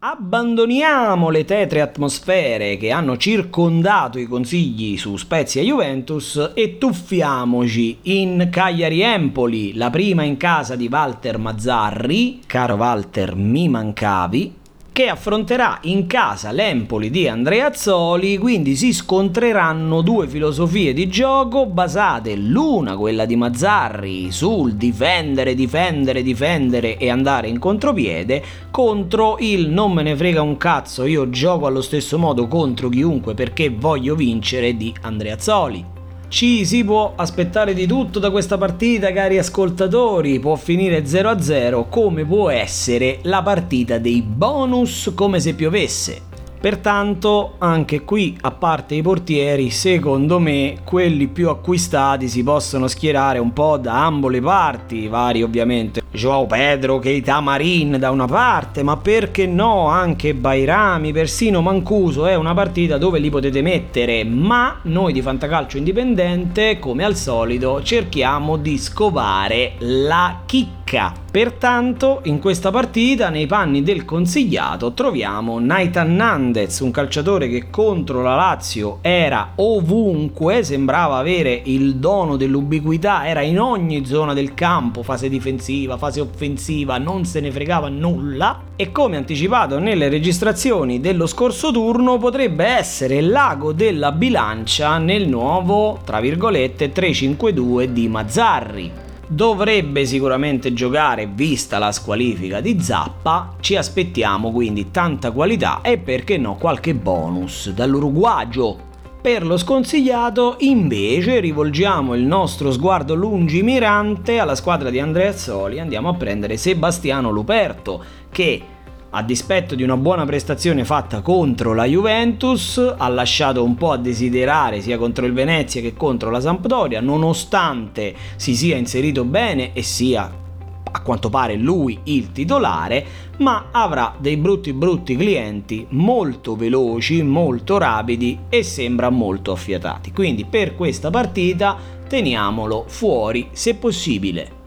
Abbandoniamo le tetre atmosfere che hanno circondato i consigli su Spezia Juventus e tuffiamoci in Cagliari Empoli, la prima in casa di Walter Mazzarri. Caro Walter, mi mancavi che affronterà in casa l'Empoli di Andrea Azzoli, quindi si scontreranno due filosofie di gioco basate l'una, quella di Mazzarri, sul difendere, difendere, difendere e andare in contropiede, contro il non me ne frega un cazzo, io gioco allo stesso modo contro chiunque perché voglio vincere di Andrea Azzoli. Ci si può aspettare di tutto da questa partita, cari ascoltatori. Può finire 0-0 come può essere la partita dei bonus come se piovesse. Pertanto, anche qui, a parte i portieri, secondo me quelli più acquistati si possono schierare un po' da ambo le parti, vari ovviamente. Joao Pedro, Keita Marin da una parte, ma perché no anche Bairami, persino Mancuso, è una partita dove li potete mettere, ma noi di Fantacalcio Indipendente, come al solito, cerchiamo di scovare la chicca. Pertanto, in questa partita, nei panni del consigliato, troviamo Naitan Nandez, un calciatore che contro la Lazio era ovunque, sembrava avere il dono dell'ubiquità, era in ogni zona del campo, fase difensiva, fase offensiva, non se ne fregava nulla. E come anticipato nelle registrazioni dello scorso turno, potrebbe essere l'ago della bilancia nel nuovo, tra virgolette, 3-5-2 di Mazzarri dovrebbe sicuramente giocare vista la squalifica di Zappa ci aspettiamo quindi tanta qualità e perché no qualche bonus dall'uruguagio per lo sconsigliato invece rivolgiamo il nostro sguardo lungimirante alla squadra di Andrea Azzoli. Andiamo a prendere Sebastiano Luperto che a dispetto di una buona prestazione fatta contro la Juventus, ha lasciato un po' a desiderare sia contro il Venezia che contro la Sampdoria, nonostante si sia inserito bene e sia a quanto pare lui il titolare, ma avrà dei brutti brutti clienti molto veloci, molto rapidi e sembra molto affiatati. Quindi per questa partita teniamolo fuori se possibile.